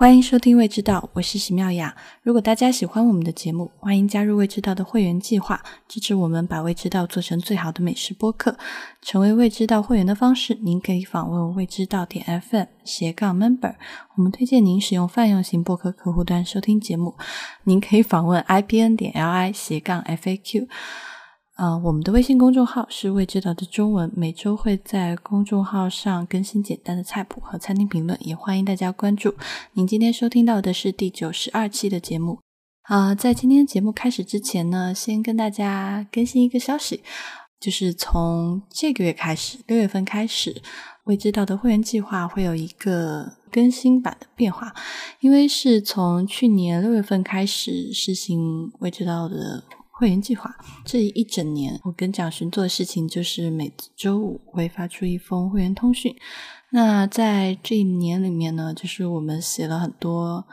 欢迎收听《未知道》，我是席妙雅。如果大家喜欢我们的节目，欢迎加入未知道的会员计划，支持我们把未知道做成最好的美食播客。成为未知道会员的方式，您可以访问未知道点 FM 斜杠 Member。我们推荐您使用泛用型播客客户端收听节目。您可以访问 IBN 点 LI 斜杠 FAQ。啊，我们的微信公众号是未知道的中文，每周会在公众号上更新简单的菜谱和餐厅评论，也欢迎大家关注。您今天收听到的是第九十二期的节目。啊，在今天节目开始之前呢，先跟大家更新一个消息，就是从这个月开始，六月份开始，未知道的会员计划会有一个更新版的变化，因为是从去年六月份开始实行未知道的。会员计划这一整年，我跟蒋勋做的事情就是每周五会发出一封会员通讯。那在这一年里面呢，就是我们写了很多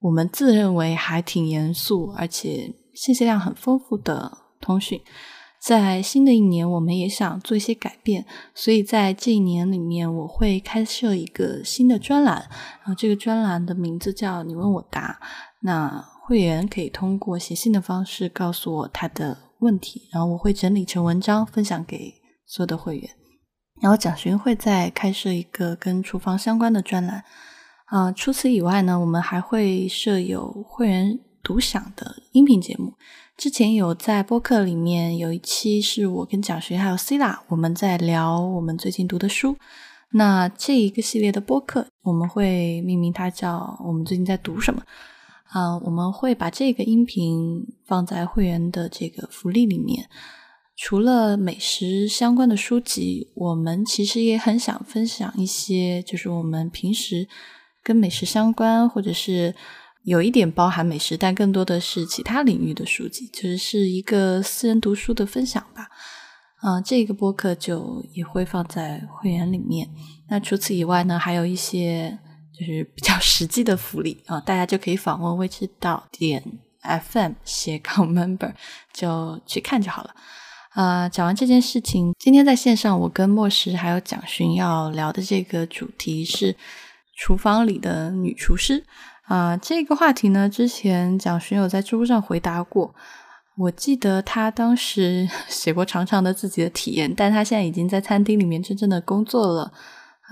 我们自认为还挺严肃，而且信息量很丰富的通讯。在新的一年，我们也想做一些改变，所以在这一年里面，我会开设一个新的专栏，然后这个专栏的名字叫“你问我答”。那会员可以通过写信的方式告诉我他的问题，然后我会整理成文章分享给所有的会员。然后蒋勋会再开设一个跟厨房相关的专栏。啊，除此以外呢，我们还会设有会员独享的音频节目。之前有在播客里面有一期是我跟蒋勋还有 Cila 我们在聊我们最近读的书。那这一个系列的播客我们会命名它叫“我们最近在读什么”。啊，我们会把这个音频放在会员的这个福利里面。除了美食相关的书籍，我们其实也很想分享一些，就是我们平时跟美食相关，或者是有一点包含美食，但更多的是其他领域的书籍，就是是一个私人读书的分享吧。啊，这个播客就也会放在会员里面。那除此以外呢，还有一些。就是比较实际的福利啊，大家就可以访问未知道点 FM 斜杠 member 就去看就好了。啊，讲完这件事情，今天在线上，我跟莫石还有蒋勋要聊的这个主题是厨房里的女厨师啊。这个话题呢，之前蒋勋有在知乎上回答过，我记得他当时 写过长长的自己的体验，但他现在已经在餐厅里面真正的工作了。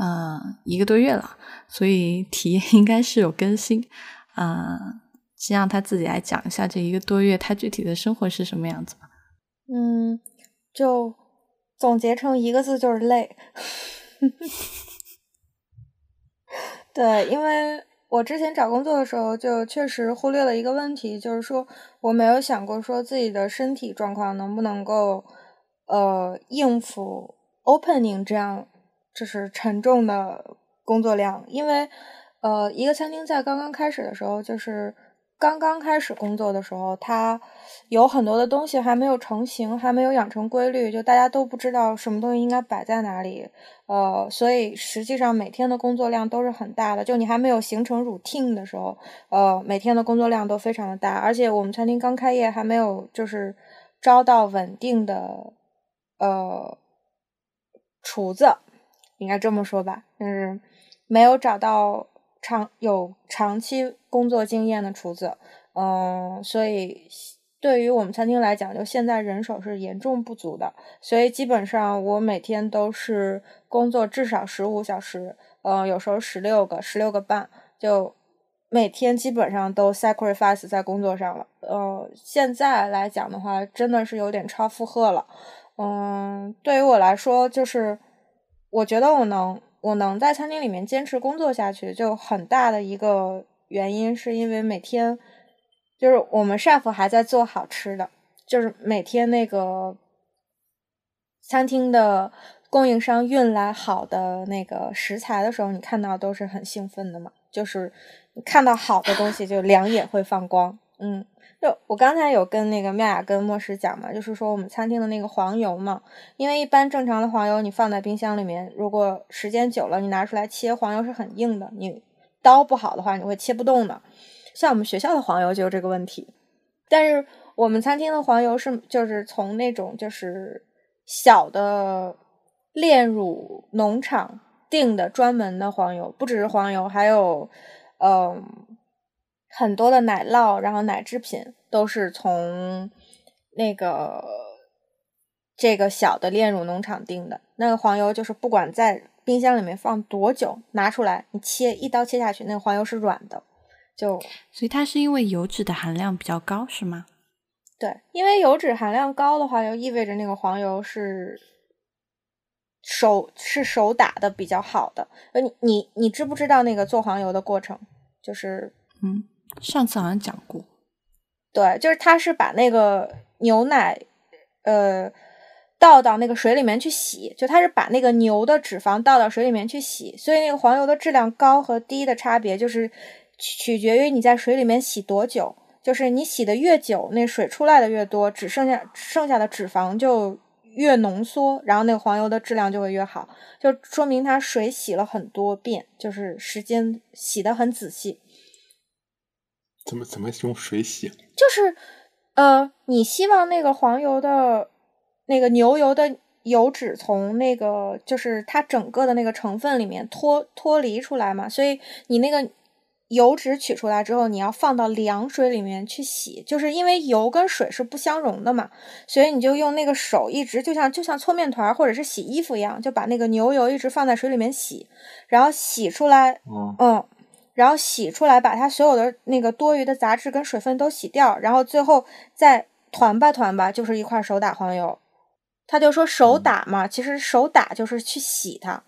嗯，一个多月了，所以体验应该是有更新。啊，先让他自己来讲一下这一个多月他具体的生活是什么样子吧。嗯，就总结成一个字就是累。对，因为我之前找工作的时候，就确实忽略了一个问题，就是说我没有想过说自己的身体状况能不能够呃应付 opening 这样。这是沉重的工作量，因为，呃，一个餐厅在刚刚开始的时候，就是刚刚开始工作的时候，它有很多的东西还没有成型，还没有养成规律，就大家都不知道什么东西应该摆在哪里，呃，所以实际上每天的工作量都是很大的。就你还没有形成 routine 的时候，呃，每天的工作量都非常的大，而且我们餐厅刚开业，还没有就是招到稳定的呃厨子。应该这么说吧，就是没有找到长有长期工作经验的厨子，嗯，所以对于我们餐厅来讲，就现在人手是严重不足的，所以基本上我每天都是工作至少十五小时，嗯，有时候十六个、十六个半，就每天基本上都 sacrifice 在工作上了，呃，现在来讲的话，真的是有点超负荷了，嗯，对于我来说就是。我觉得我能，我能在餐厅里面坚持工作下去，就很大的一个原因是因为每天，就是我们 chef 还在做好吃的，就是每天那个餐厅的供应商运来好的那个食材的时候，你看到都是很兴奋的嘛，就是看到好的东西就 两眼会放光，嗯。就我刚才有跟那个妙雅跟莫石讲嘛，就是说我们餐厅的那个黄油嘛，因为一般正常的黄油你放在冰箱里面，如果时间久了，你拿出来切黄油是很硬的，你刀不好的话，你会切不动的。像我们学校的黄油就有这个问题，但是我们餐厅的黄油是就是从那种就是小的炼乳农场订的专门的黄油，不只是黄油，还有。嗯，很多的奶酪，然后奶制品都是从那个这个小的炼乳农场订的。那个黄油就是不管在冰箱里面放多久，拿出来你切一刀切下去，那个黄油是软的。就所以它是因为油脂的含量比较高，是吗？对，因为油脂含量高的话，就意味着那个黄油是手是手打的比较好的。呃，你你你知不知道那个做黄油的过程？就是嗯，上次好像讲过。对，就是他是把那个牛奶呃倒到那个水里面去洗，就他是把那个牛的脂肪倒到水里面去洗，所以那个黄油的质量高和低的差别就是取决于你在水里面洗多久。就是你洗的越久，那水出来的越多，只剩下剩下的脂肪就越浓缩，然后那个黄油的质量就会越好，就说明它水洗了很多遍，就是时间洗的很仔细。怎么怎么用水洗？就是呃，你希望那个黄油的那个牛油的油脂从那个就是它整个的那个成分里面脱脱离出来嘛，所以你那个。油脂取出来之后，你要放到凉水里面去洗，就是因为油跟水是不相容的嘛，所以你就用那个手一直就像就像搓面团或者是洗衣服一样，就把那个牛油一直放在水里面洗，然后洗出来，嗯，然后洗出来，把它所有的那个多余的杂质跟水分都洗掉，然后最后再团吧团吧，就是一块手打黄油。他就说手打嘛，其实手打就是去洗它。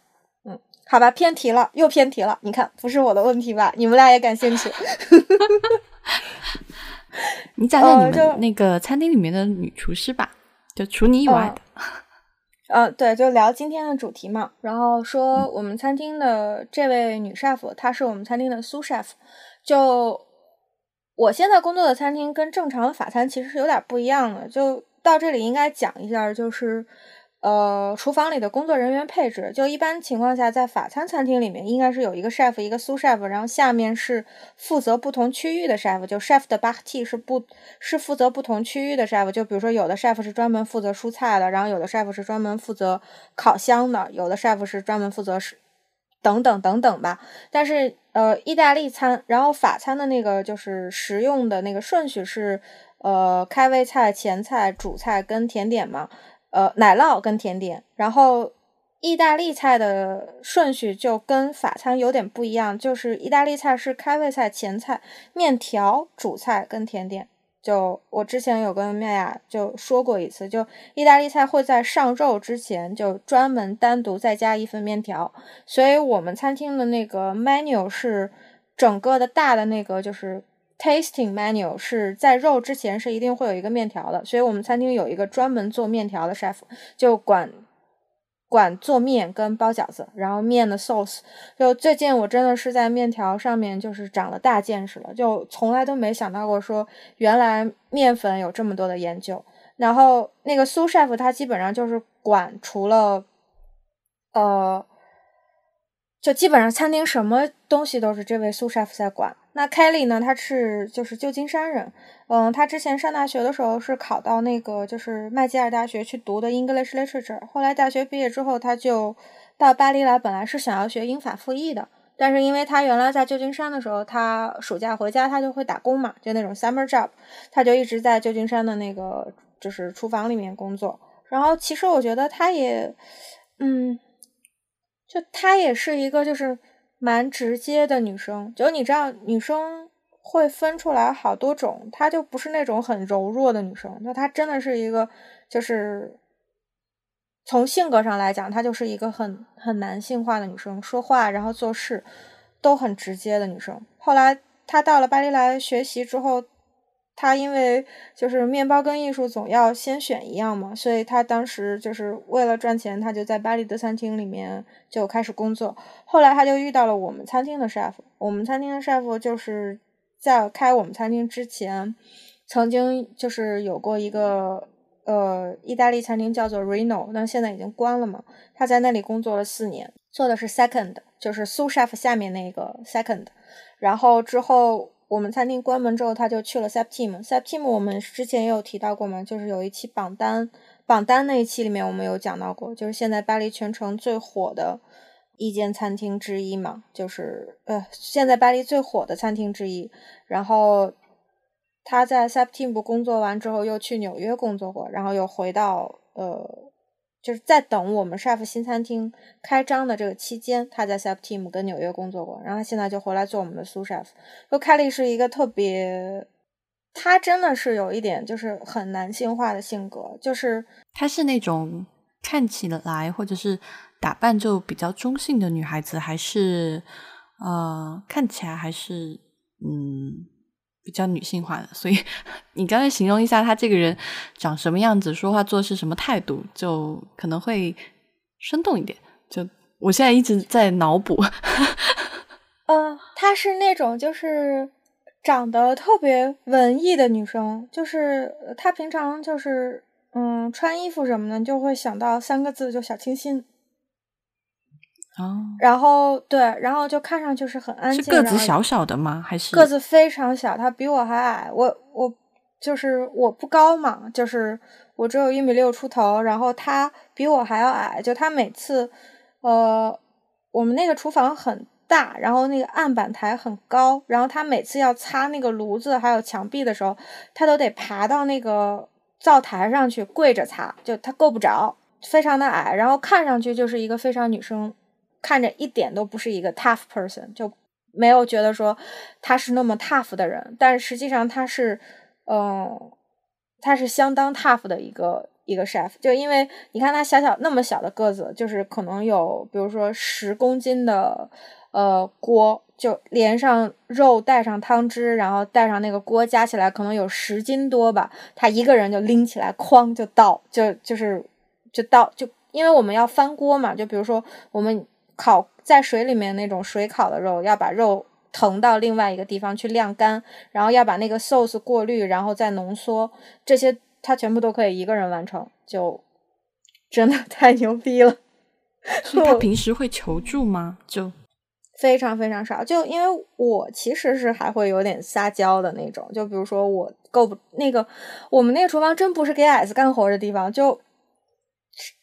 嗯好吧，偏题了，又偏题了。你看，不是我的问题吧？你们俩也感兴趣。你讲讲你们那个餐厅里面的女厨师吧，就除你以外的。呃，对，就聊今天的主题嘛。然后说我们餐厅的这位女 chef，她是我们餐厅的苏 chef。就我现在工作的餐厅跟正常的法餐其实是有点不一样的。就到这里应该讲一下，就是。呃，厨房里的工作人员配置，就一般情况下，在法餐餐厅里面，应该是有一个 chef，一个 sous chef，然后下面是负责不同区域的 chef，就 chef 的 b a t 是不，是负责不同区域的 chef，就比如说有的 chef 是专门负责蔬菜的，然后有的 chef 是专门负责烤箱的，有的 chef 是专门负责是等等等等吧。但是呃，意大利餐，然后法餐的那个就是食用的那个顺序是呃开胃菜、前菜、主菜跟甜点嘛。呃，奶酪跟甜点，然后意大利菜的顺序就跟法餐有点不一样，就是意大利菜是开胃菜、前菜、面条、主菜跟甜点。就我之前有跟妙雅就说过一次，就意大利菜会在上肉之前就专门单独再加一份面条，所以我们餐厅的那个 menu 是整个的大的那个就是。Tasting menu 是在肉之前是一定会有一个面条的，所以我们餐厅有一个专门做面条的 chef，就管管做面跟包饺子，然后面的 sauce。就最近我真的是在面条上面就是长了大见识了，就从来都没想到过说原来面粉有这么多的研究。然后那个苏 chef 他基本上就是管除了呃，就基本上餐厅什么东西都是这位苏 chef 在管。那 Kelly 呢？他是就是旧金山人，嗯，他之前上大学的时候是考到那个就是麦吉尔大学去读的 English Literature，后来大学毕业之后他就到巴黎来，本来是想要学英法复译的，但是因为他原来在旧金山的时候，他暑假回家他就会打工嘛，就那种 summer job，他就一直在旧金山的那个就是厨房里面工作。然后其实我觉得他也，嗯，就他也是一个就是。蛮直接的女生，就你知道，女生会分出来好多种，她就不是那种很柔弱的女生，那她真的是一个，就是从性格上来讲，她就是一个很很男性化的女生，说话然后做事都很直接的女生。后来她到了巴黎来学习之后。他因为就是面包跟艺术总要先选一样嘛，所以他当时就是为了赚钱，他就在巴黎的餐厅里面就开始工作。后来他就遇到了我们餐厅的 chef，我们餐厅的 chef 就是在开我们餐厅之前，曾经就是有过一个呃意大利餐厅叫做 Reno，但现在已经关了嘛。他在那里工作了四年，做的是 second，就是苏 chef 下面那个 second，然后之后。我们餐厅关门之后，他就去了 Septim。Septim 我们之前也有提到过嘛，就是有一期榜单，榜单那一期里面我们有讲到过，就是现在巴黎全城最火的，一间餐厅之一嘛，就是呃，现在巴黎最火的餐厅之一。然后他在 Septim 工作完之后，又去纽约工作过，然后又回到呃，就是在等我们 chef 新餐厅开张的这个期间，他在 Septim 跟纽约工作过，然后他现在就回来做我们的 sous chef。就凯莉是一个特别，他真的是有一点就是很男性化的性格，就是他是那种看起来或者是。打扮就比较中性的女孩子，还是呃看起来还是嗯比较女性化的。所以 你刚才形容一下她这个人长什么样子，说话做事什么态度，就可能会生动一点。就我现在一直在脑补。嗯，她是那种就是长得特别文艺的女生，就是她平常就是嗯穿衣服什么的，就会想到三个字，就小清新。哦，然后对，然后就看上去是很安静。是个子小小的吗？还是个子非常小？他比我还矮。我我就是我不高嘛，就是我只有一米六出头。然后他比我还要矮。就他每次，呃，我们那个厨房很大，然后那个案板台很高，然后他每次要擦那个炉子还有墙壁的时候，他都得爬到那个灶台上去跪着擦，就他够不着，非常的矮。然后看上去就是一个非常女生。看着一点都不是一个 tough person，就没有觉得说他是那么 tough 的人，但实际上他是，嗯，他是相当 tough 的一个一个 chef。就因为你看他小小那么小的个子，就是可能有比如说十公斤的呃锅，就连上肉带上汤汁，然后带上那个锅，加起来可能有十斤多吧。他一个人就拎起来，哐就倒，就就是就倒，就因为我们要翻锅嘛，就比如说我们。烤在水里面那种水烤的肉，要把肉腾到另外一个地方去晾干，然后要把那个 sauce 过滤，然后再浓缩，这些他全部都可以一个人完成，就 真的太牛逼了。所以他平时会求助吗？就非常非常少，就因为我其实是还会有点撒娇的那种，就比如说我够不那个，我们那个厨房真不是给矮子干活的地方，就。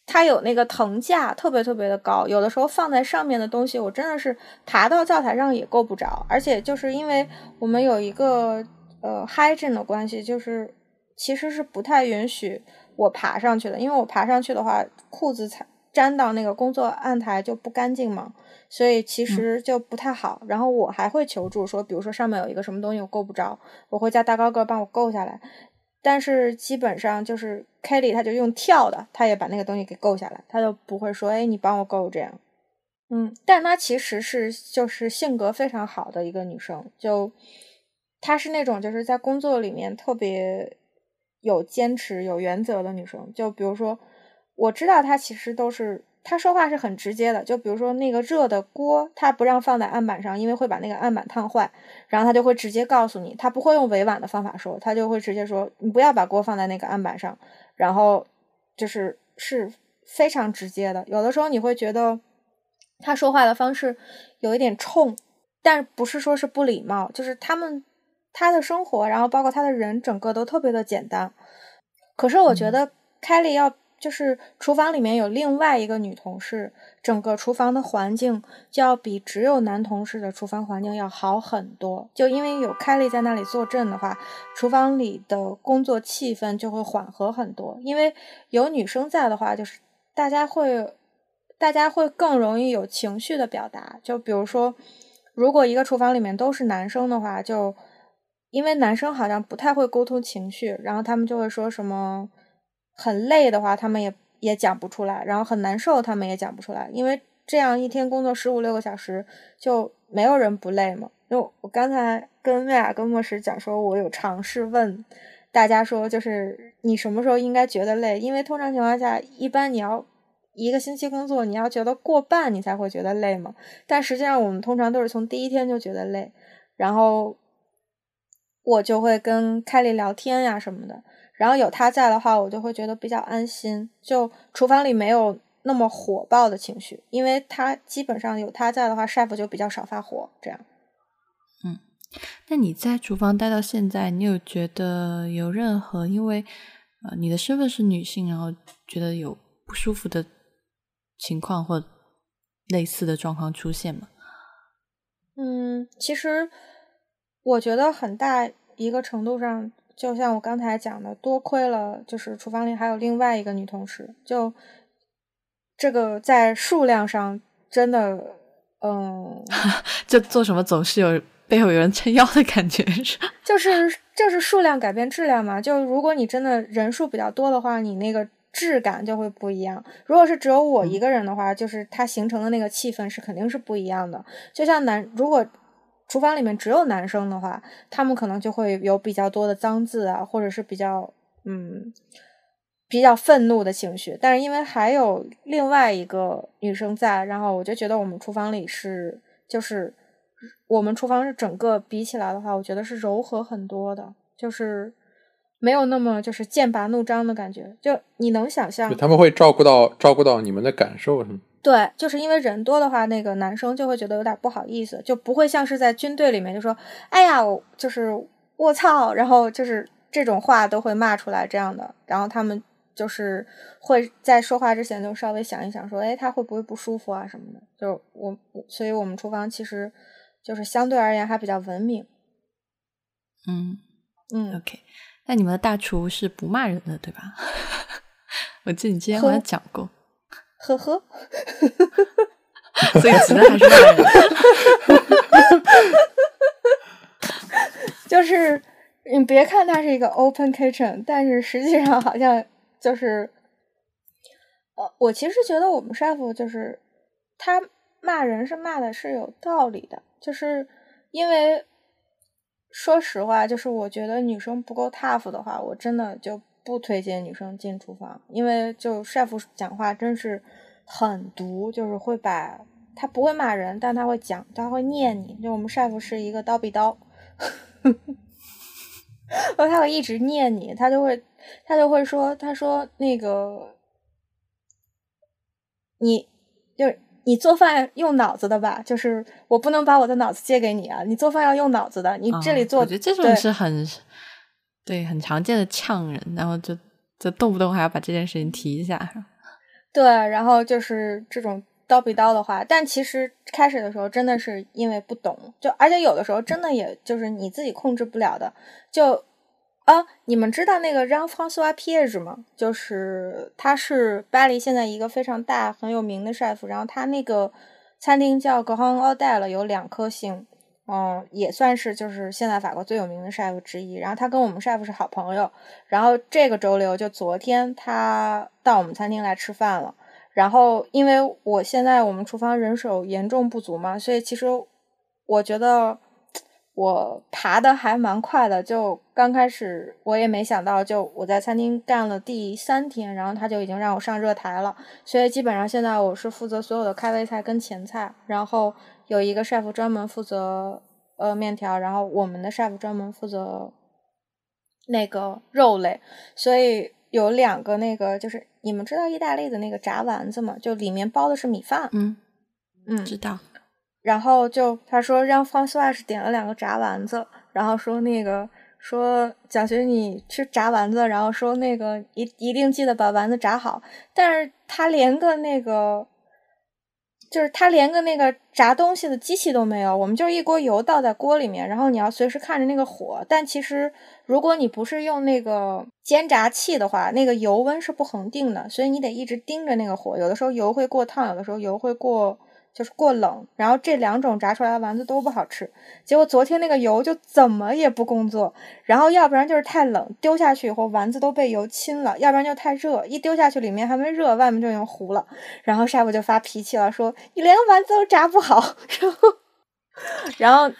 它有那个藤架，特别特别的高，有的时候放在上面的东西，我真的是爬到灶台上也够不着。而且就是因为我们有一个呃 hygiene 的关系，就是其实是不太允许我爬上去的，因为我爬上去的话，裤子才粘到那个工作案台就不干净嘛，所以其实就不太好。然后我还会求助说，比如说上面有一个什么东西我够不着，我会叫大高个帮我够下来。但是基本上就是 Kelly，他就用跳的，他也把那个东西给够下来，他就不会说，哎，你帮我够这样。嗯，但她其实是就是性格非常好的一个女生，就她是那种就是在工作里面特别有坚持、有原则的女生。就比如说，我知道她其实都是。他说话是很直接的，就比如说那个热的锅，他不让放在案板上，因为会把那个案板烫坏。然后他就会直接告诉你，他不会用委婉的方法说，他就会直接说，你不要把锅放在那个案板上。然后就是是非常直接的。有的时候你会觉得他说话的方式有一点冲，但不是说是不礼貌，就是他们他的生活，然后包括他的人，整个都特别的简单。可是我觉得凯莉要。就是厨房里面有另外一个女同事，整个厨房的环境就要比只有男同事的厨房环境要好很多。就因为有凯莉在那里坐镇的话，厨房里的工作气氛就会缓和很多。因为有女生在的话，就是大家会，大家会更容易有情绪的表达。就比如说，如果一个厨房里面都是男生的话，就因为男生好像不太会沟通情绪，然后他们就会说什么。很累的话，他们也也讲不出来；然后很难受，他们也讲不出来。因为这样一天工作十五六个小时，就没有人不累嘛。就我刚才跟麦雅跟莫石讲说，我有尝试问大家说，就是你什么时候应该觉得累？因为通常情况下，一般你要一个星期工作，你要觉得过半，你才会觉得累嘛。但实际上，我们通常都是从第一天就觉得累，然后我就会跟凯莉聊天呀什么的。然后有他在的话，我就会觉得比较安心。就厨房里没有那么火爆的情绪，因为他基本上有他在的话，chef 就比较少发火。这样，嗯，那你在厨房待到现在，你有觉得有任何因为呃你的身份是女性，然后觉得有不舒服的情况或类似的状况出现吗？嗯，其实我觉得很大一个程度上，就像我刚才讲的，多亏了就是厨房里还有另外一个女同事，就这个在数量上真的，嗯，就做什么总是有背后有人撑腰的感觉，是 就是就是数量改变质量嘛。就如果你真的人数比较多的话，你那个质感就会不一样。如果是只有我一个人的话，就是它形成的那个气氛是肯定是不一样的。就像男，如果厨房里面只有男生的话，他们可能就会有比较多的脏字啊，或者是比较嗯比较愤怒的情绪。但是因为还有另外一个女生在，然后我就觉得我们厨房里是就是我们厨房是整个比起来的话，我觉得是柔和很多的，就是没有那么就是剑拔弩张的感觉。就你能想象，他们会照顾到照顾到你们的感受，是吗？对，就是因为人多的话，那个男生就会觉得有点不好意思，就不会像是在军队里面就说“哎呀，我就是我操”，然后就是这种话都会骂出来这样的。然后他们就是会在说话之前就稍微想一想，说“哎，他会不会不舒服啊什么的”。就我，我所以我们厨房其实就是相对而言还比较文明。嗯嗯，，OK。那你们的大厨是不骂人的，对吧？我记得你之前好像讲过，呵呵。所以只能还是骂人。就是你别看它是一个 open kitchen，但是实际上好像就是，呃，我其实觉得我们 chef 就是他骂人是骂的是有道理的，就是因为说实话，就是我觉得女生不够 tough 的话，我真的就不推荐女生进厨房，因为就 chef 讲话真是很毒，就是会把他不会骂人，但他会讲，他会念你。就我们 chef 是一个刀比刀。然 后他会一直念你，他就会他就会说，他说那个你就是你做饭用脑子的吧？就是我不能把我的脑子借给你啊！你做饭要用脑子的，你这里做，啊我觉得这种对是很对很常见的呛人，然后就就动不动还要把这件事情提一下。对，然后就是这种刀比刀的话，但其实开始的时候真的是因为不懂，就而且有的时候真的也就是你自己控制不了的，就啊，你们知道那个 Jean François Piège 吗？就是他是巴黎现在一个非常大很有名的 chef，然后他那个餐厅叫 Grand Hôtel，有两颗星。嗯，也算是就是现在法国最有名的 chef 之一。然后他跟我们 chef 是好朋友。然后这个周六就昨天他到我们餐厅来吃饭了。然后因为我现在我们厨房人手严重不足嘛，所以其实我觉得我爬的还蛮快的。就刚开始我也没想到，就我在餐厅干了第三天，然后他就已经让我上热台了。所以基本上现在我是负责所有的开胃菜跟前菜，然后有一个 chef 专门负责呃面条，然后我们的 chef 专门负责那个肉类，所以有两个那个就是你们知道意大利的那个炸丸子吗？就里面包的是米饭，嗯，嗯，知道。然后就他说让方苏亚是点了两个炸丸子，然后说那个说蒋学你吃炸丸子，然后说那个一一定记得把丸子炸好，但是他连个那个。就是他连个那个炸东西的机器都没有，我们就是一锅油倒在锅里面，然后你要随时看着那个火。但其实如果你不是用那个煎炸器的话，那个油温是不恒定的，所以你得一直盯着那个火。有的时候油会过烫，有的时候油会过就是过冷，然后这两种炸出来的丸子都不好吃。结果昨天那个油就怎么也不工作，然后要不然就是太冷，丢下去以后丸子都被油浸了；要不然就太热，一丢下去里面还没热，外面就已经糊了。然后师傅就发脾气了，说你连个丸子都炸不好。然后，然后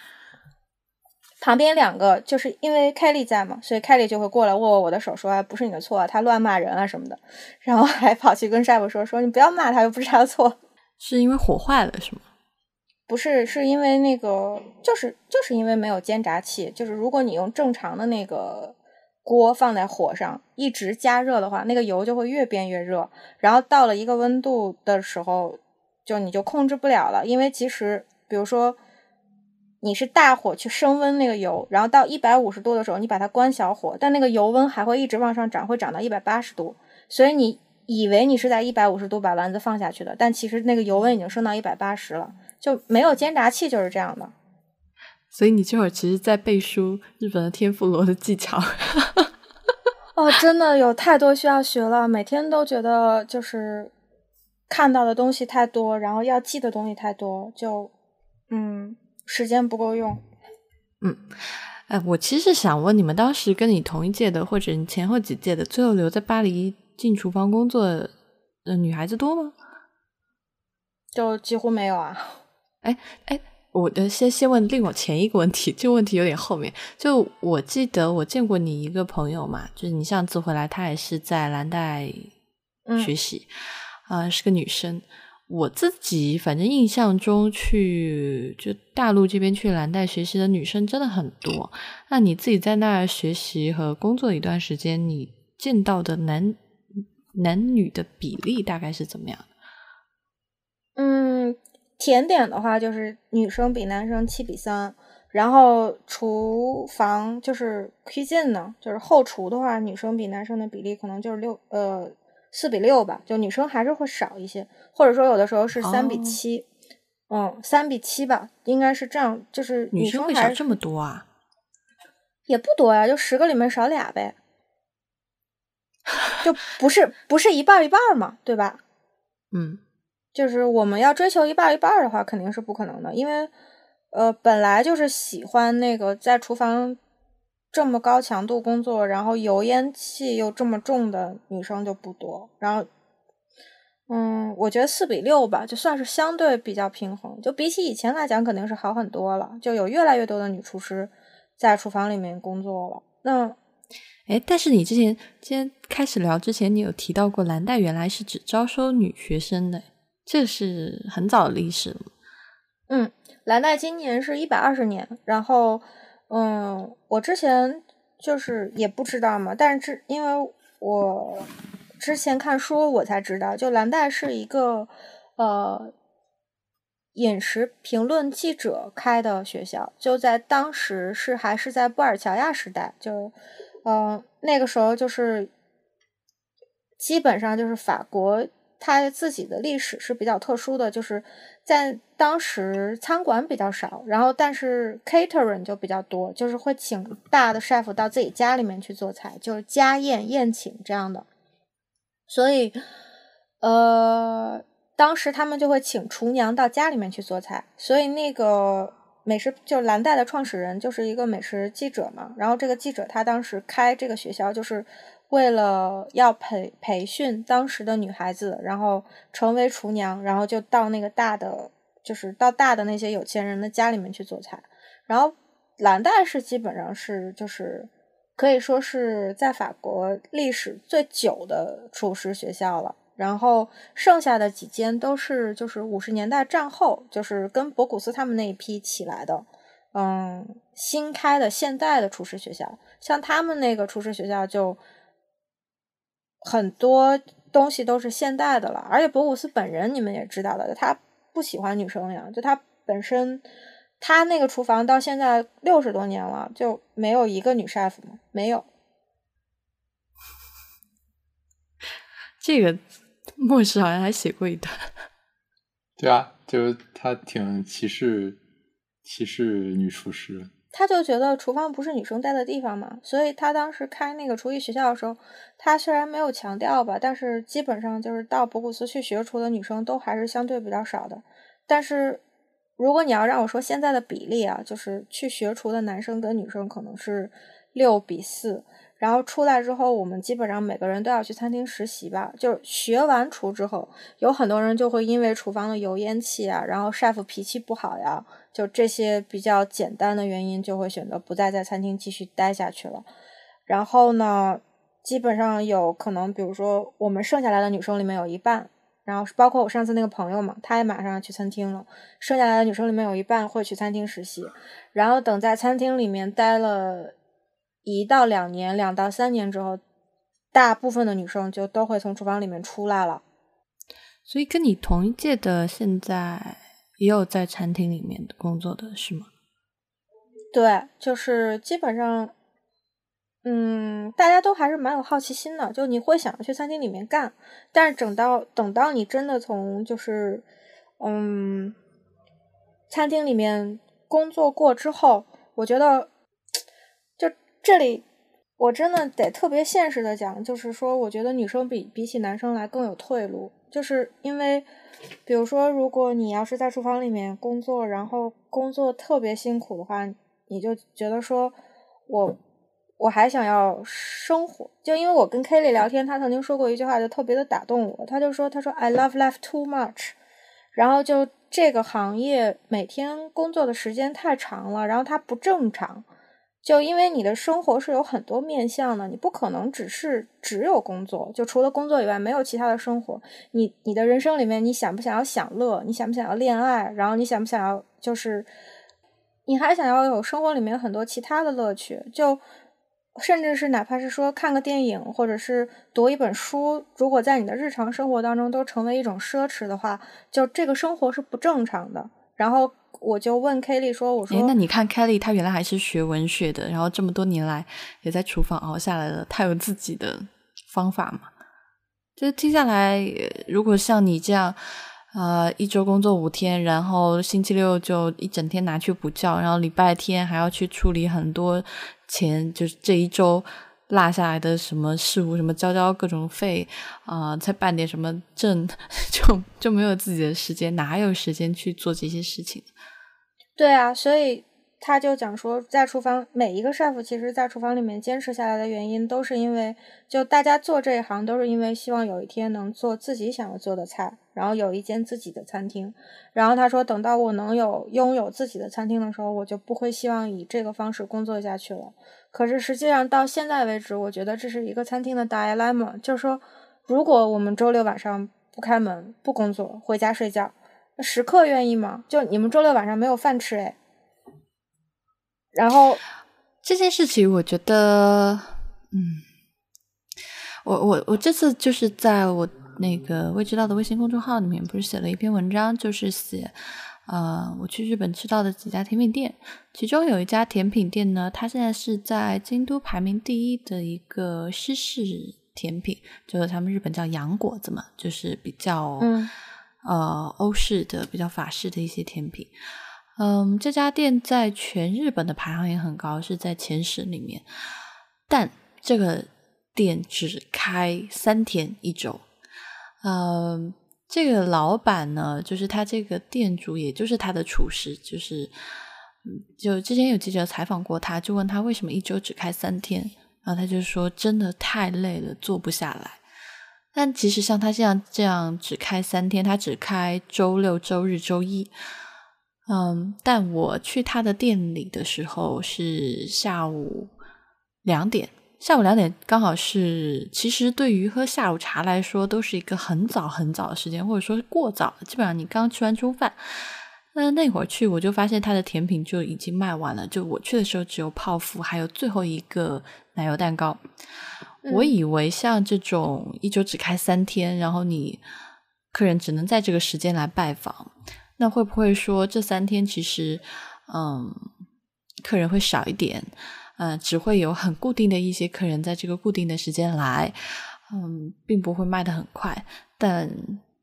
旁边两个就是因为凯莉在嘛，所以凯莉就会过来握握我的手，说：“哎，不是你的错啊，他乱骂人啊什么的。”然后还跑去跟师傅说：“说你不要骂他，又不是他的错。”是因为火坏了是吗？不是，是因为那个，就是就是因为没有煎炸器。就是如果你用正常的那个锅放在火上一直加热的话，那个油就会越变越热。然后到了一个温度的时候，就你就控制不了了。因为其实，比如说你是大火去升温那个油，然后到一百五十度的时候，你把它关小火，但那个油温还会一直往上涨，会涨到一百八十度。所以你以为你是在一百五十度把丸子放下去的，但其实那个油温已经升到一百八十了，就没有煎炸器就是这样的。所以你这会儿其实在背书日本的天妇罗的技巧。哦，真的有太多需要学了，每天都觉得就是看到的东西太多，然后要记的东西太多，就嗯，时间不够用。嗯，哎，我其实想问，你们当时跟你同一届的，或者你前后几届的，最后留在巴黎进厨房工作的女孩子多吗？就几乎没有啊。哎哎。我的先先问另我前一个问题，这个问题有点后面。就我记得我见过你一个朋友嘛，就是你上次回来，她也是在蓝带学习，啊，是个女生。我自己反正印象中去就大陆这边去蓝带学习的女生真的很多。那你自己在那儿学习和工作一段时间，你见到的男男女的比例大概是怎么样？嗯。甜点的话，就是女生比男生七比三，然后厨房就是 kitchen 呢，就是后厨的话，女生比男生的比例可能就是六呃四比六吧，就女生还是会少一些，或者说有的时候是三比七，嗯，三比七吧，应该是这样，就是女生会少这么多啊？也不多呀，就十个里面少俩呗，就不是不是一半一半嘛，对吧？嗯。就是我们要追求一半一半的话，肯定是不可能的，因为，呃，本来就是喜欢那个在厨房这么高强度工作，然后油烟气又这么重的女生就不多。然后，嗯，我觉得四比六吧，就算是相对比较平衡。就比起以前来讲，肯定是好很多了。就有越来越多的女厨师在厨房里面工作了。那，哎，但是你之前今天开始聊之前，你有提到过蓝带原来是只招收女学生的。这是很早的历史了。嗯，蓝带今年是一百二十年。然后，嗯，我之前就是也不知道嘛，但是因为我之前看书，我才知道，就蓝带是一个呃饮食评论记者开的学校，就在当时是还是在布尔乔亚时代，就嗯那个时候就是基本上就是法国。他自己的历史是比较特殊的，就是在当时餐馆比较少，然后但是 catering 就比较多，就是会请大的 chef 到自己家里面去做菜，就是家宴宴请这样的。所以，呃，当时他们就会请厨娘到家里面去做菜。所以那个美食就是蓝带的创始人就是一个美食记者嘛，然后这个记者他当时开这个学校就是。为了要培培训当时的女孩子，然后成为厨娘，然后就到那个大的，就是到大的那些有钱人的家里面去做菜。然后蓝带是基本上是就是可以说是在法国历史最久的厨师学校了。然后剩下的几间都是就是五十年代战后，就是跟博古斯他们那一批起来的，嗯，新开的现代的厨师学校。像他们那个厨师学校就。很多东西都是现代的了，而且博古斯本人你们也知道的，他不喜欢女生呀。就他本身，他那个厨房到现在六十多年了，就没有一个女 chef 吗？没有。这个 末世好像还写过一段。对啊，就是他挺歧视歧视女厨师。他就觉得厨房不是女生待的地方嘛，所以他当时开那个厨艺学校的时候，他虽然没有强调吧，但是基本上就是到博古斯去学厨的女生都还是相对比较少的。但是如果你要让我说现在的比例啊，就是去学厨的男生跟女生可能是六比四。然后出来之后，我们基本上每个人都要去餐厅实习吧。就是学完厨之后，有很多人就会因为厨房的油烟气啊，然后 chef 脾气不好呀，就这些比较简单的原因，就会选择不再在餐厅继续待下去了。然后呢，基本上有可能，比如说我们剩下来的女生里面有一半，然后包括我上次那个朋友嘛，她也马上要去餐厅了。剩下来的女生里面有一半会去餐厅实习，然后等在餐厅里面待了。一到两年，两到三年之后，大部分的女生就都会从厨房里面出来了。所以跟你同一届的，现在也有在餐厅里面工作的是吗？对，就是基本上，嗯，大家都还是蛮有好奇心的，就你会想要去餐厅里面干，但是等到等到你真的从就是嗯餐厅里面工作过之后，我觉得就这里我真的得特别现实的讲，就是说，我觉得女生比比起男生来更有退路，就是因为比如说，如果你要是在厨房里面工作，然后工作特别辛苦的话，你就觉得说我。我还想要生活，就因为我跟 Kelly 聊天，他曾经说过一句话，就特别的打动我。他就说：“他说 I love life too much。”然后就这个行业每天工作的时间太长了，然后它不正常。就因为你的生活是有很多面向的，你不可能只是只有工作，就除了工作以外没有其他的生活。你你的人生里面，你想不想要享乐？你想不想要恋爱？然后你想不想要就是你还想要有生活里面很多其他的乐趣？就。甚至是哪怕是说看个电影，或者是读一本书，如果在你的日常生活当中都成为一种奢侈的话，就这个生活是不正常的。然后我就问 Kelly 说：“我说，那你看 Kelly，他原来还是学文学的，然后这么多年来也在厨房熬下来了，他有自己的方法嘛？就是听下来，如果像你这样，呃，一周工作五天，然后星期六就一整天拿去补觉，然后礼拜天还要去处理很多。”钱就是这一周落下来的什么事务，什么交交各种费啊，再办点什么证，就就没有自己的时间，哪有时间去做这些事情？对啊，所以。他就讲说，在厨房每一个 chef 其实，在厨房里面坚持下来的原因，都是因为就大家做这一行，都是因为希望有一天能做自己想要做的菜，然后有一间自己的餐厅。然后他说，等到我能有拥有自己的餐厅的时候，我就不会希望以这个方式工作下去了。可是实际上到现在为止，我觉得这是一个餐厅的 dilemma，就是说，如果我们周六晚上不开门、不工作，回家睡觉，那食客愿意吗？就你们周六晚上没有饭吃，哎。然后这件事情，我觉得，嗯，我我我这次就是在我那个未知道的微信公众号里面，不是写了一篇文章，就是写，呃，我去日本吃到的几家甜品店，其中有一家甜品店呢，它现在是在京都排名第一的一个西式甜品，就是他们日本叫洋果子嘛，就是比较，呃，欧式的、比较法式的一些甜品。嗯，这家店在全日本的排行也很高，是在前十里面。但这个店只开三天一周。嗯，这个老板呢，就是他这个店主，也就是他的厨师，就是嗯，就之前有记者采访过他，就问他为什么一周只开三天，然后他就说真的太累了，做不下来。但其实像他这样这样只开三天，他只开周六、周日、周一。嗯，但我去他的店里的时候是下午两点，下午两点刚好是，其实对于喝下午茶来说都是一个很早很早的时间，或者说是过早基本上你刚吃完中饭，那那会儿去我就发现他的甜品就已经卖完了，就我去的时候只有泡芙，还有最后一个奶油蛋糕。我以为像这种一周只开三天，然后你客人只能在这个时间来拜访。那会不会说这三天其实，嗯，客人会少一点，嗯，只会有很固定的一些客人在这个固定的时间来，嗯，并不会卖的很快。但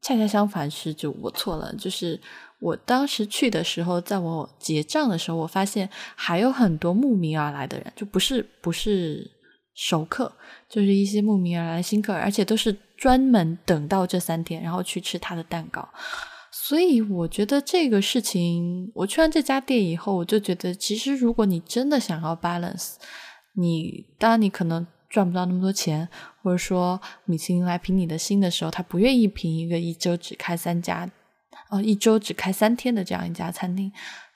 恰恰相反是，就我错了，就是我当时去的时候，在我结账的时候，我发现还有很多慕名而来的人，就不是不是熟客，就是一些慕名而来的新客，而且都是专门等到这三天，然后去吃他的蛋糕。所以我觉得这个事情，我去完这家店以后，我就觉得，其实如果你真的想要 balance，你当然你可能赚不到那么多钱，或者说米其林来评你的心的时候，他不愿意评一个一周只开三家，哦，一周只开三天的这样一家餐厅，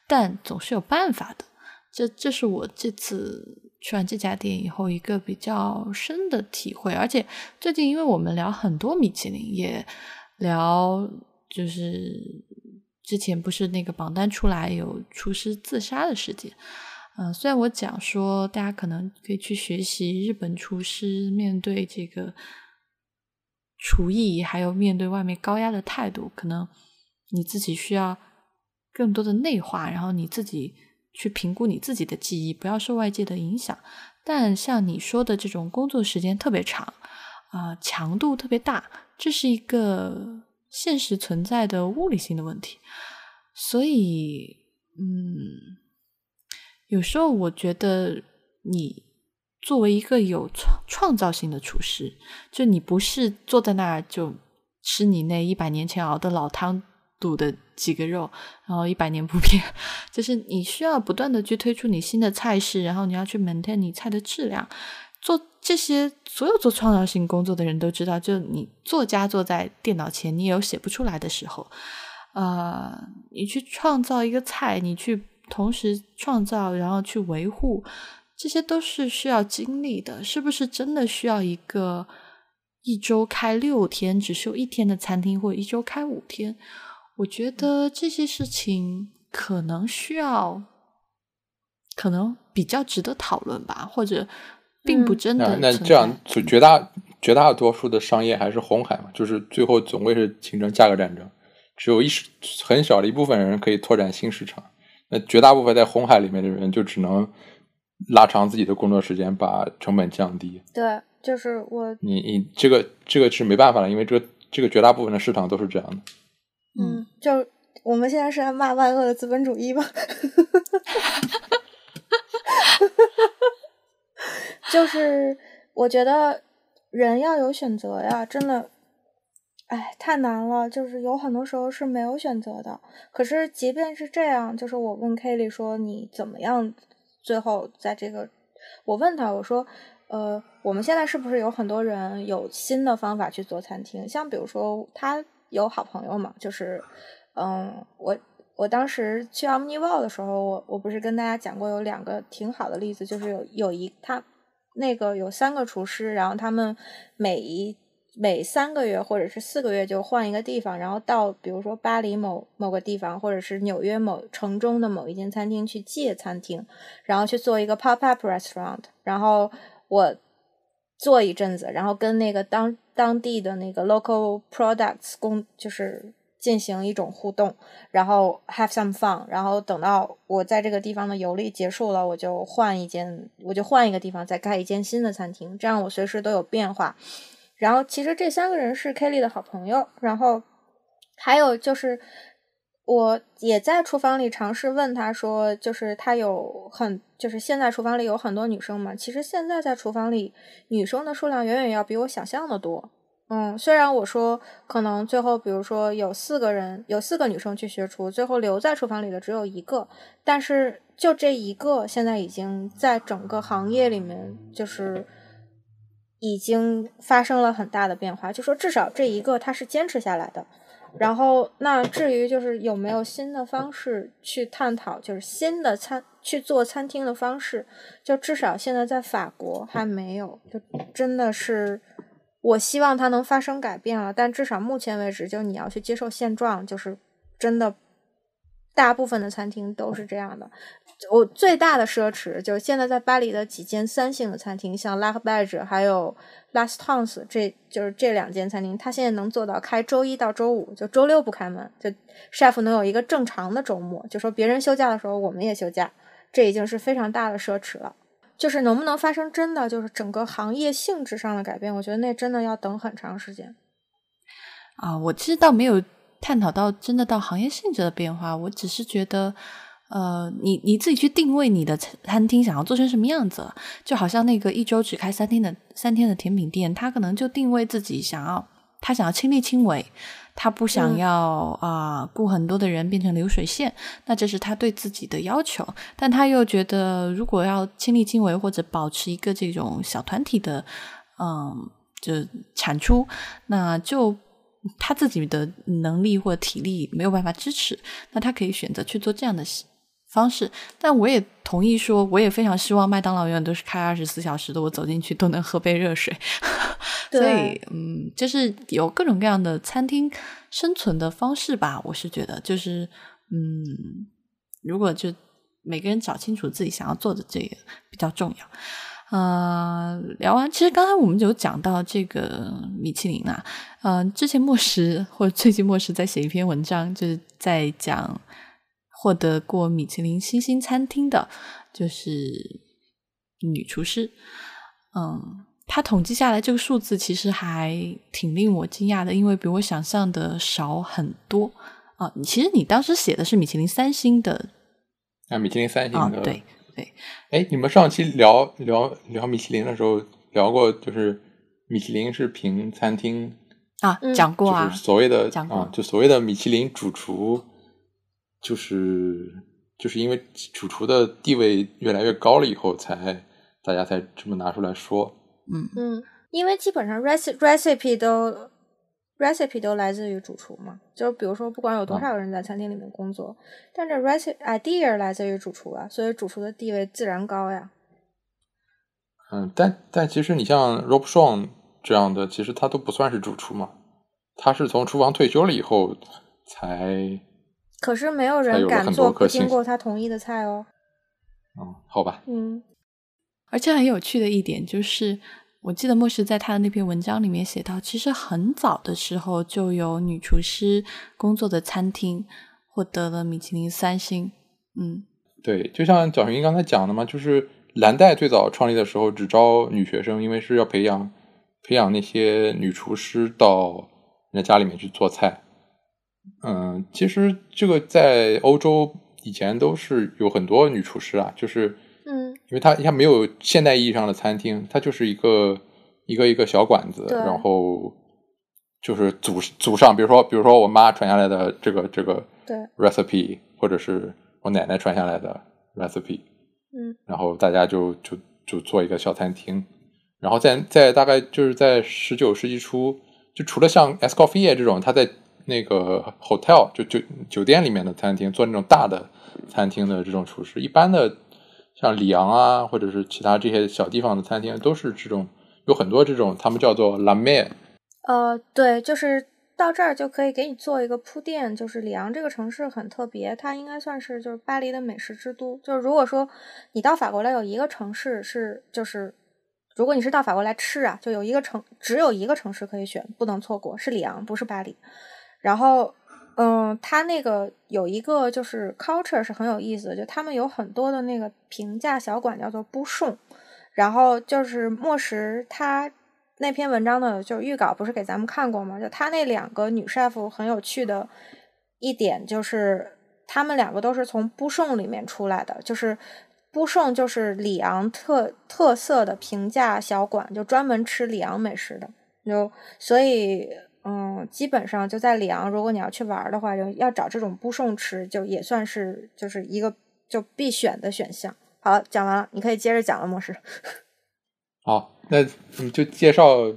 但总是有办法的。这这是我这次去完这家店以后一个比较深的体会。而且最近因为我们聊很多米其林，也聊。就是之前不是那个榜单出来有厨师自杀的事件，嗯，虽然我讲说大家可能可以去学习日本厨师面对这个厨艺，还有面对外面高压的态度，可能你自己需要更多的内化，然后你自己去评估你自己的记忆，不要受外界的影响。但像你说的这种工作时间特别长，啊，强度特别大，这是一个现实存在的物理性的问题。所以，嗯，有时候我觉得你作为一个有创创造性的厨师，就你不是坐在那儿就吃你那一百年前熬的老汤。煮的几个肉，然后一百年不变，就是你需要不断的去推出你新的菜式，然后你要去 maintain 你菜的质量。做这些，所有做创造性工作的人都知道，就你作家坐在电脑前，你也有写不出来的时候。呃，你去创造一个菜，你去同时创造，然后去维护，这些都是需要精力的。是不是真的需要一个一周开六天只休一天的餐厅，或者一周开五天？我觉得这些事情可能需要，可能比较值得讨论吧，或者并不真的。那这样，就绝大绝大多数的商业还是红海嘛，就是最后总归是形成价格战争，只有一很小的一部分人可以拓展新市场，那绝大部分在红海里面的人就只能拉长自己的工作时间，把成本降低。对，就是我，你你这个这个是没办法的，因为这个这个绝大部分的市场都是这样的。嗯，就我们现在是在骂万恶的资本主义吗？就是我觉得人要有选择呀，真的，哎，太难了。就是有很多时候是没有选择的。可是即便是这样，就是我问 Kelly 说你怎么样？最后在这个，我问他我说，呃，我们现在是不是有很多人有新的方法去做餐厅？像比如说他。有好朋友嘛？就是，嗯，我我当时去 OmniVol 的时候，我我不是跟大家讲过有两个挺好的例子，就是有有一他那个有三个厨师，然后他们每一每三个月或者是四个月就换一个地方，然后到比如说巴黎某某个地方，或者是纽约某城中的某一间餐厅去借餐厅，然后去做一个 pop up restaurant，然后我做一阵子，然后跟那个当。当地的那个 local products 工就是进行一种互动，然后 have some fun，然后等到我在这个地方的游历结束了，我就换一间，我就换一个地方再开一间新的餐厅，这样我随时都有变化。然后其实这三个人是 Kelly 的好朋友，然后还有就是。我也在厨房里尝试问他说，就是他有很，就是现在厨房里有很多女生嘛。其实现在在厨房里，女生的数量远远要比我想象的多。嗯，虽然我说可能最后，比如说有四个人，有四个女生去学厨，最后留在厨房里的只有一个，但是就这一个，现在已经在整个行业里面，就是已经发生了很大的变化。就说至少这一个，他是坚持下来的。然后，那至于就是有没有新的方式去探讨，就是新的餐去做餐厅的方式，就至少现在在法国还没有，就真的是我希望它能发生改变了，但至少目前为止，就你要去接受现状，就是真的。大部分的餐厅都是这样的。我最大的奢侈就是现在在巴黎的几间三星的餐厅，像 b a g e 还有 Last Tons，这就是这两间餐厅，它现在能做到开周一到周五，就周六不开门，就 chef 能有一个正常的周末。就说别人休假的时候，我们也休假，这已经是非常大的奢侈了。就是能不能发生真的就是整个行业性质上的改变，我觉得那真的要等很长时间。啊，我其实倒没有。探讨到真的到行业性质的变化，我只是觉得，呃，你你自己去定位你的餐厅想要做成什么样子，就好像那个一周只开三天的三天的甜品店，他可能就定位自己想要，他想要亲力亲为，他不想要啊雇很多的人变成流水线，那这是他对自己的要求，但他又觉得如果要亲力亲为或者保持一个这种小团体的，嗯，就产出，那就。他自己的能力或体力没有办法支持，那他可以选择去做这样的方式。但我也同意说，我也非常希望麦当劳永远都是开二十四小时的，我走进去都能喝杯热水。所以，嗯，就是有各种各样的餐厅生存的方式吧。我是觉得，就是嗯，如果就每个人找清楚自己想要做的这个比较重要。呃，聊完，其实刚才我们有讲到这个米其林啊，呃，之前莫时或者最近莫时在写一篇文章，就是在讲获得过米其林星星餐厅的，就是女厨师。嗯，他统计下来这个数字其实还挺令我惊讶的，因为比我想象的少很多啊。其实你当时写的是米其林三星的啊，米其林三星的，对对。哎，你们上期聊聊聊米其林的时候聊过，就是米其林是评餐厅啊，讲过啊，所谓的讲过，就所谓的米其林主厨，就是就是因为主厨的地位越来越高了以后才。大家才这么拿出来说，嗯嗯，因为基本上 recipe recipe 都 recipe 都来自于主厨嘛，就比如说不管有多少个人在餐厅里面工作，但这 recipe idea 来自于主厨啊，所以主厨的地位自然高呀。嗯，但但其实你像 Rob Shaw 这样的，其实他都不算是主厨嘛，他是从厨房退休了以后才，可是没有人敢做不经过他同意的菜哦。嗯，好吧。嗯。而且很有趣的一点就是，我记得莫什在他的那篇文章里面写到，其实很早的时候就有女厨师工作的餐厅获得了米其林三星。嗯，对，就像蒋云刚才讲的嘛，就是蓝带最早创立的时候只招女学生，因为是要培养培养那些女厨师到人家家里面去做菜。嗯，其实这个在欧洲以前都是有很多女厨师啊，就是。嗯，因为它它没有现代意义上的餐厅，它就是一个一个一个小馆子，然后就是祖祖上，比如说比如说我妈传下来的这个这个对 recipe，或者是我奶奶传下来的 recipe，嗯，然后大家就就就做一个小餐厅，然后在在大概就是在十九世纪初，就除了像 Escoffier 这种，他在那个 hotel 就酒酒店里面的餐厅做那种大的餐厅的这种厨师，一般的。像里昂啊，或者是其他这些小地方的餐厅，都是这种有很多这种，他们叫做拉面。呃，对，就是到这儿就可以给你做一个铺垫，就是里昂这个城市很特别，它应该算是就是巴黎的美食之都。就是如果说你到法国来有一个城市是，就是如果你是到法国来吃啊，就有一个城只有一个城市可以选，不能错过，是里昂，不是巴黎。然后。嗯，他那个有一个就是 culture 是很有意思的，就他们有很多的那个平价小馆叫做布送，然后就是莫什他那篇文章的就预稿不是给咱们看过吗？就他那两个女 chef 很有趣的一点就是，他们两个都是从布送里面出来的，就是布送就是里昂特特色的平价小馆，就专门吃里昂美食的，就所以。嗯，基本上就在里昂，如果你要去玩的话，就要找这种不送吃，就也算是就是一个就必选的选项。好，讲完了，你可以接着讲了，模式。好，那你就介绍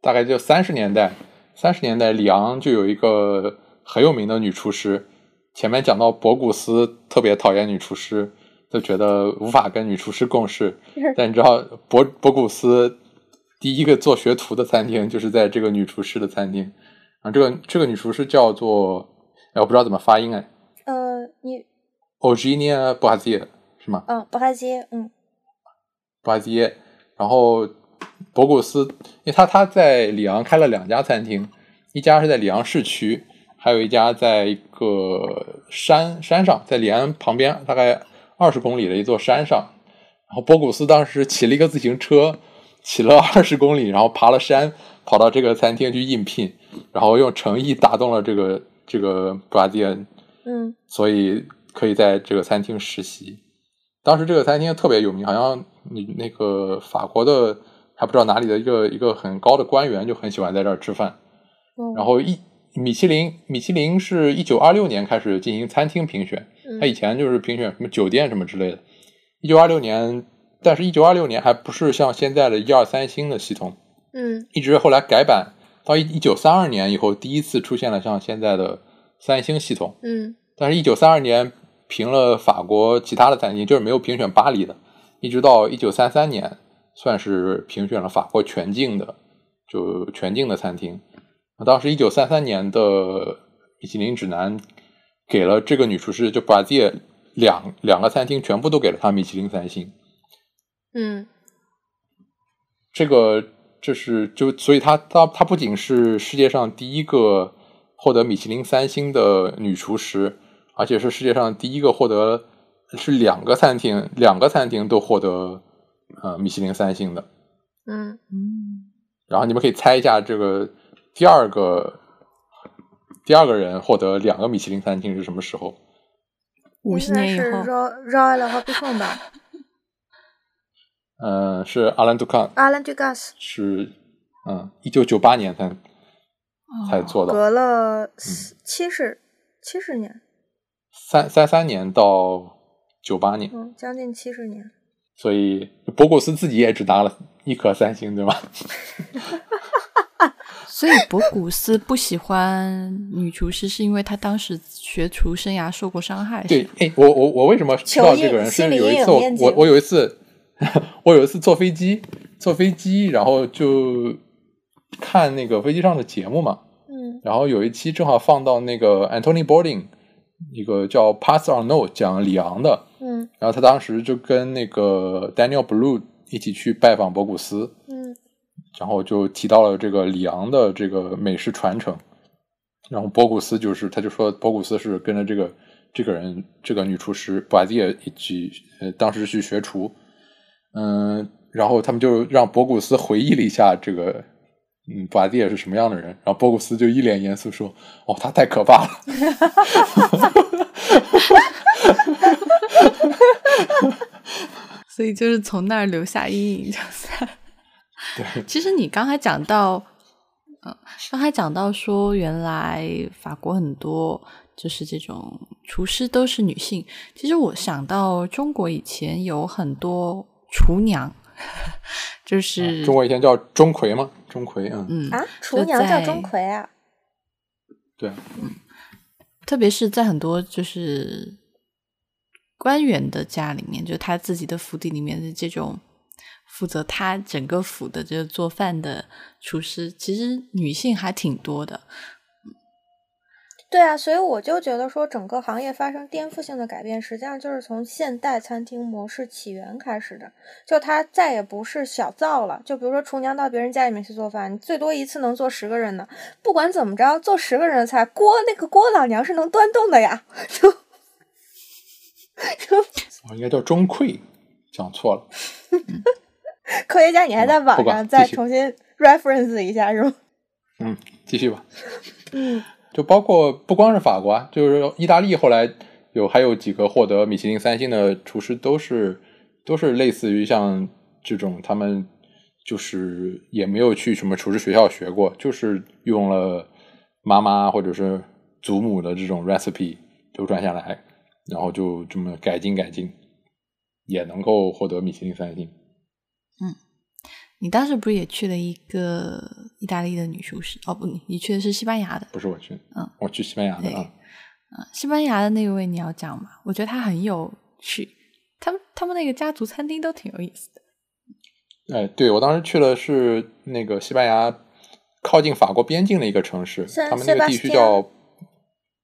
大概就三十年代，三十年代里昂就有一个很有名的女厨师。前面讲到博古斯特别讨厌女厨师，就觉得无法跟女厨师共事，但你知道博博古斯。第一个做学徒的餐厅就是在这个女厨师的餐厅，啊，这个这个女厨师叫做，哎，我不知道怎么发音哎，呃，你 o g i n i a b a z i e 是吗？嗯，布哈街，嗯，布哈街，然后博古斯，因为他他在里昂开了两家餐厅，一家是在里昂市区，还有一家在一个山山上，在里昂旁边大概二十公里的一座山上，然后博古斯当时骑了一个自行车。骑了二十公里，然后爬了山，跑到这个餐厅去应聘，然后用诚意打动了这个这个布拉迪恩，嗯，所以可以在这个餐厅实习。当时这个餐厅特别有名，好像你那个法国的还不知道哪里的一个一个很高的官员就很喜欢在这儿吃饭。然后一米其林，米其林是一九二六年开始进行餐厅评选，他以前就是评选什么酒店什么之类的。一九二六年。但是，一九二六年还不是像现在的一二三星的系统，嗯，一直后来改版到一一九三二年以后，第一次出现了像现在的三星系统，嗯，但是，一九三二年评了法国其他的餐厅，就是没有评选巴黎的，一直到一九三三年，算是评选了法国全境的，就全境的餐厅。当时，一九三三年的米其林指南给了这个女厨师，就把这两两个餐厅全部都给了她米其林三星。嗯，这个这是就所以她她她不仅是世界上第一个获得米其林三星的女厨师，而且是世界上第一个获得是两个餐厅两个餐厅都获得呃米其林三星的。嗯。嗯，然后你们可以猜一下，这个第二个第二个人获得两个米其林餐厅是什么时候？五十年以是后，Roy Roy 了 h o b b 吧嗯、是阿兰杜康，，Alan Dugas 是嗯一九九八年才才做到，隔了七十七十年，三三三年到九八年，嗯，将近七十年。所以博古斯自己也只拿了一颗三星，对吧？所以博古斯不喜欢女厨师，是因为他当时学厨生涯受过伤害。对，哎，我我我为什么知道这个人？是心理阴影有一次我我我有一次 我有一次坐飞机坐飞机，然后就看那个飞机上的节目嘛，嗯。然后有一期正好放到那个 Anthony Bourdain 一个叫 Pass or No 讲里昂的，嗯。然后他当时就跟那个 Daniel Blue 一起去拜访博古斯，嗯。然后就提到了这个里昂的这个美食传承，然后博古斯就是他就说博古斯是跟着这个这个人这个女厨师布瓦蒂耶一起呃当时去学厨，嗯，然后他们就让博古斯回忆了一下这个嗯布瓦蒂耶是什么样的人，然后博古斯就一脸严肃说哦他太可怕了，所以就是从那儿留下阴影，就是。对，其实你刚才讲到，嗯，刚才讲到说，原来法国很多就是这种厨师都是女性。其实我想到中国以前有很多厨娘，就是、中国以前叫钟馗嘛，钟馗，嗯，嗯啊，厨娘叫钟馗啊。对，嗯特别是在很多就是官员的家里面，就他自己的府邸里面的这种负责他整个府的这个做饭的厨师，其实女性还挺多的。对啊，所以我就觉得说，整个行业发生颠覆性的改变，实际上就是从现代餐厅模式起源开始的。就它再也不是小灶了，就比如说厨娘到别人家里面去做饭，你最多一次能做十个人的。不管怎么着，做十个人的菜，锅那个锅老娘是能端动的呀。就就哦应该叫钟馗，讲错了。科学家，你还在网上再重新 reference 一下是吗？嗯，继续吧。嗯就包括不光是法国啊，就是意大利后来有还有几个获得米其林三星的厨师，都是都是类似于像这种，他们就是也没有去什么厨师学校学过，就是用了妈妈或者是祖母的这种 recipe 流传下来，然后就这么改进改进，也能够获得米其林三星。你当时不是也去了一个意大利的女厨师？哦，不，你你去的是西班牙的。不是我去，嗯，我去西班牙的。嗯，西班牙的那位你要讲吗？我觉得他很有趣，他们他们那个家族餐厅都挺有意思的。哎，对我当时去的是那个西班牙靠近法国边境的一个城市，他们那个地区叫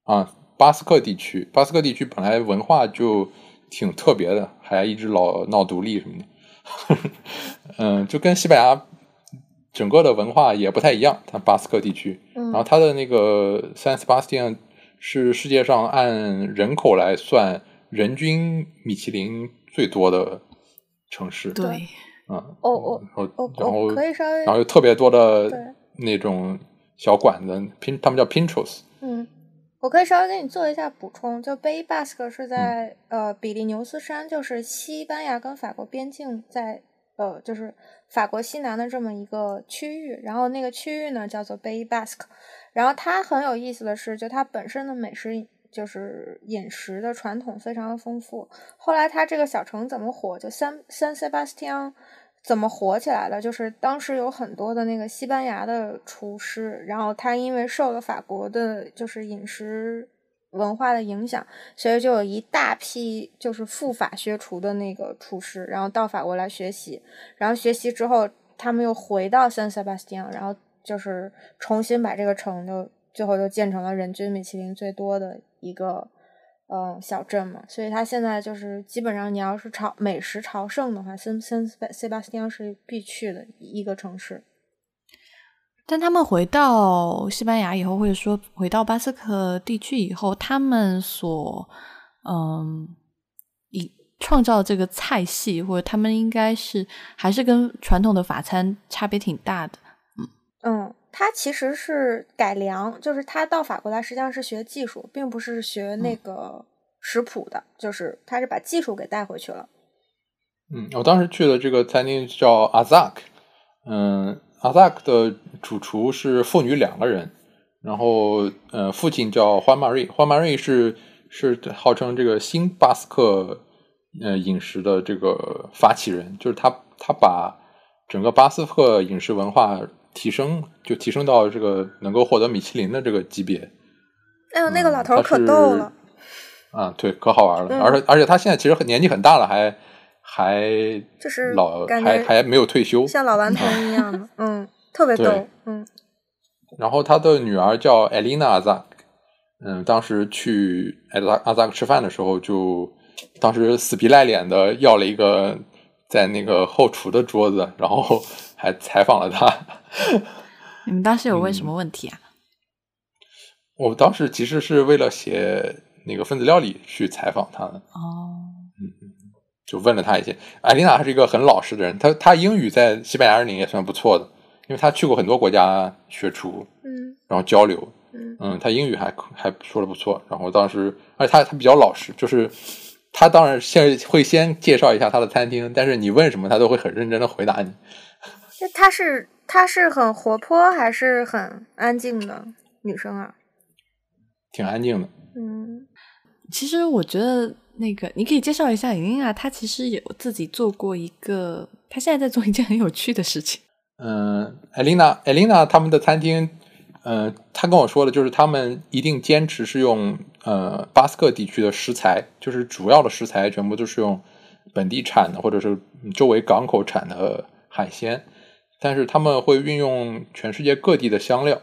啊巴斯克地区。巴斯克地区本来文化就挺特别的，还一直老闹独立什么的。嗯，就跟西班牙整个的文化也不太一样。它巴斯克地区，嗯然后它的那个 San Sebastian 是世界上按人口来算人均米其林最多的城市。对，嗯，哦哦然后我然后可以稍微然后有特别多的那种小馆子拼，他们叫 Pinchos。嗯，我可以稍微给你做一下补充，就贝伊巴斯克是在、呃比利牛斯山，就是西班牙跟法国边境在呃就是法国西南的这么一个区域，然后那个区域呢叫做贝伊巴斯克，然后它很有意思的是，就它本身的美食。就是饮食的传统非常的丰富。后来它这个小城怎么火？就三三塞巴斯蒂安怎么火起来了？就是当时有很多的那个西班牙的厨师，然后他因为受了法国的，就是饮食文化的影响，所以就有一大批就是赴法学厨的那个厨师，然后到法国来学习，然后学习之后，他们又回到圣塞巴斯蒂安，然后就是重新把这个城就最后就建成了人均米其林最多的一个。嗯，小镇嘛，所以它现在就是基本上，你要是朝美食朝圣的话，森森塞巴斯蒂安是必去的一个城市。但他们回到西班牙以后，或者说回到巴斯克地区以后，他们所嗯以创造这个菜系，或者他们应该是还是跟传统的法餐差别挺大的。他其实是改良，就是他到法国来实际上是学技术，并不是学那个食谱的，就是他是把技术给带回去了。嗯，我当时去的这个餐厅叫阿扎克，嗯，阿扎克的主厨是父女两个人，然后呃，父亲叫欢马瑞，欢马瑞是是号称这个新巴斯克呃饮食的这个发起人，就是他他把整个巴斯克饮食文化提升，就提升到这个能够获得米其林的这个级别。哎呦，那个老头可逗了。啊，对，可好玩了，而且而且他现在其实很年纪很大了，还。还就是老还还没有退休，像老顽童一样的，嗯，特别逗，嗯。然后他的女儿叫艾琳娜阿扎克，嗯，当时去艾扎阿扎克吃饭的时候，就当时死皮赖脸的要了一个在那个后厨的桌子，然后还采访了他。你们当时有问什么问题啊？我当时其实是为了写那个分子料理去采访他的。哦，嗯。就问了他一些，艾琳娜还是一个很老实的人，她她英语在西班牙人里也算不错的，因为她去过很多国家学厨，嗯，然后交流，嗯嗯，她英语还还说的不错，然后当时，而且她她比较老实，就是他当然先会先介绍一下他的餐厅，但是你问什么，他都会很认真的回答你。那她是她是很活泼还是很安静的女生啊？挺安静的，嗯，其实我觉得。那个，你可以介绍一下莹莹啊，她其实有自己做过一个，她现在在做一件很有趣的事情。嗯，艾琳娜，艾琳娜他们的餐厅，嗯，她跟我说的就是他们一定坚持是用呃巴斯克地区的食材，就是主要的食材全部都是用本地产的或者是周围港口产的海鲜，但是他们会运用全世界各地的香料。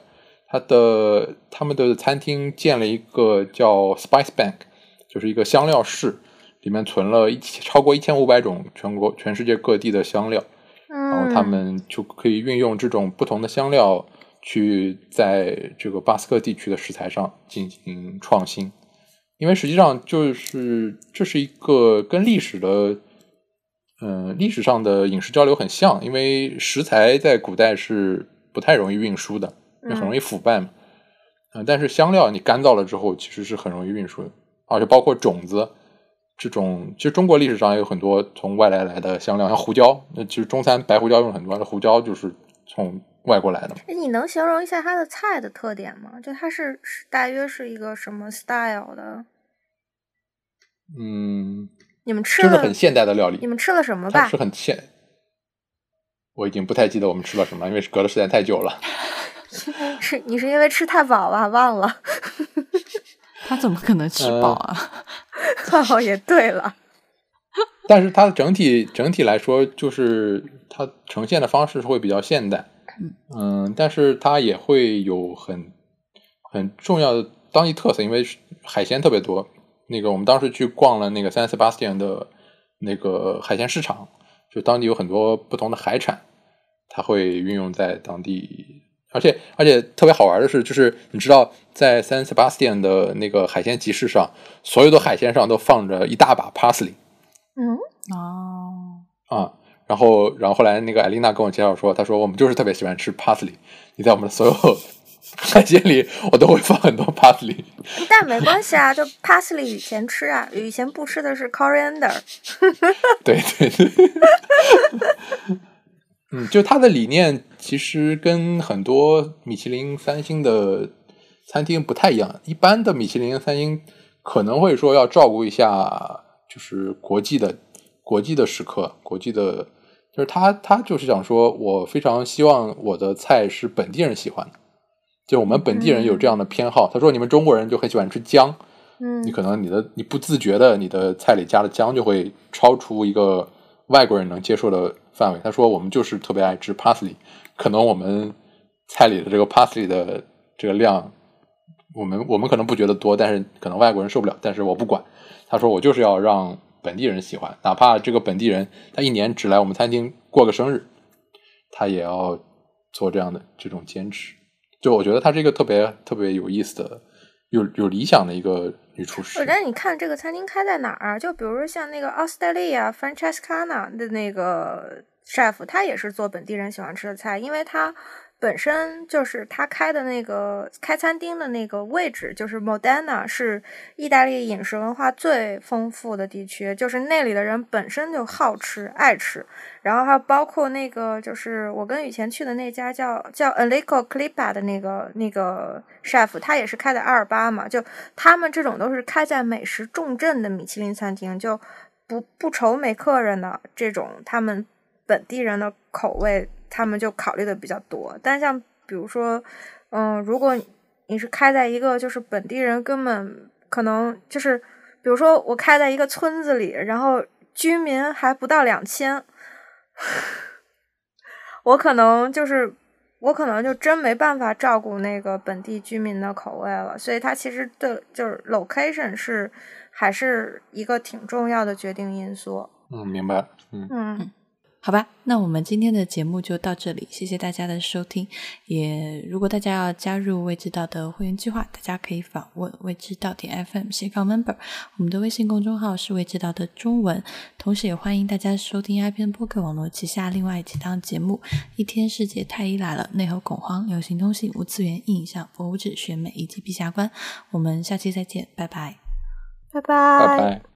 他的他们的餐厅建了一个叫 Spice Bank。就是一个香料室，里面存了一超过一千五百种全国全世界各地的香料，然后他们就可以运用这种不同的香料，去在这个巴斯克地区的食材上进行创新。因为实际上就是这是一个跟历史的，嗯，历史上的饮食交流很像，因为食材在古代是不太容易运输的，也很容易腐败嘛。嗯，但是香料你干燥了之后，其实是很容易运输的。而且包括种子这种，其实中国历史上也有很多从外来来的香料，像胡椒。那其实中餐白胡椒用很多，那胡椒就是从外国来的。你能形容一下它的菜的特点吗？就它是大约是一个什么 style 的？嗯，你们吃了很现代的料理。你们吃了什么吧？是很现，我已经不太记得我们吃了什么，因为隔的时间太久了。是你是因为吃太饱了，忘了。他怎么可能吃饱啊？哦，也对了。但是它整体整体来说，就是它呈现的方式会比较现代。嗯，但是它也会有很很重要的当地特色，因为海鲜特别多。那个我们当时去逛了那个 San Sebastian 的那个海鲜市场，就当地有很多不同的海产，它会运用在当地。而且而且特别好玩的是，就是你知道，在 San Sebastian 的那个海鲜集市上，所有的海鲜上都放着一大把 parsley。嗯，哦，啊，然后然后后来那个艾丽娜跟我介绍说，她说我们就是特别喜欢吃 parsley，你在我们的所有海鲜里，我都会放很多 parsley。但没关系啊，就 parsley 以前吃啊，以前不吃的是 coriander。对对对。嗯，就他的理念其实跟很多米其林三星的餐厅不太一样。一般的米其林三星可能会说要照顾一下，就是国际的国际的食客，国际的，就是他他就是想说，我非常希望我的菜是本地人喜欢的，就我们本地人有这样的偏好。他说，你们中国人就很喜欢吃姜，嗯，你可能你的你不自觉的，你的菜里加了姜就会超出一个外国人能接受的。范围，他说我们就是特别爱吃 parsley，可能我们菜里的这个 parsley 的这个量，我们我们可能不觉得多，但是可能外国人受不了，但是我不管。他说我就是要让本地人喜欢，哪怕这个本地人他一年只来我们餐厅过个生日，他也要做这样的这种坚持。就我觉得她是一个特别特别有意思的有有理想的一个女厨师。我觉得你看这个餐厅开在哪儿？就比如说像那个奥斯特利亚 Francescana 的那个 chef，他也是做本地人喜欢吃的菜，因为他。本身就是他开的那个开餐厅的那个位置，就是 Modena，是意大利饮食文化最丰富的地区，就是那里的人本身就好吃爱吃，然后还包括那个就是我跟雨前去的那家叫叫 Alico Clipa 的那个那个 chef，他也是开在阿尔巴嘛，就他们这种都是开在美食重镇的米其林餐厅，就不不愁没客人的这种，他们本地人的口味。他们就考虑的比较多，但像比如说，嗯，如果你是开在一个就是本地人根本可能就是，比如说我开在一个村子里，然后居民还不到两千，我可能就是我可能就真没办法照顾那个本地居民的口味了，所以它其实的就是 location 是还是一个挺重要的决定因素。嗯，明白。嗯嗯。好吧，那我们今天的节目就到这里，谢谢大家的收听。也如果大家要加入未知道的会员计划，大家可以访问未知道点 FM 斜杠 member，我们的微信公众号是未知道的中文。同时也欢迎大家收听 iPn 播客网络旗下另外几档节目：一天世界太医来了、内核恐慌、流行通信、无次元印象、博物志选美以及陛下观。我们下期再见，拜拜，拜拜，拜拜。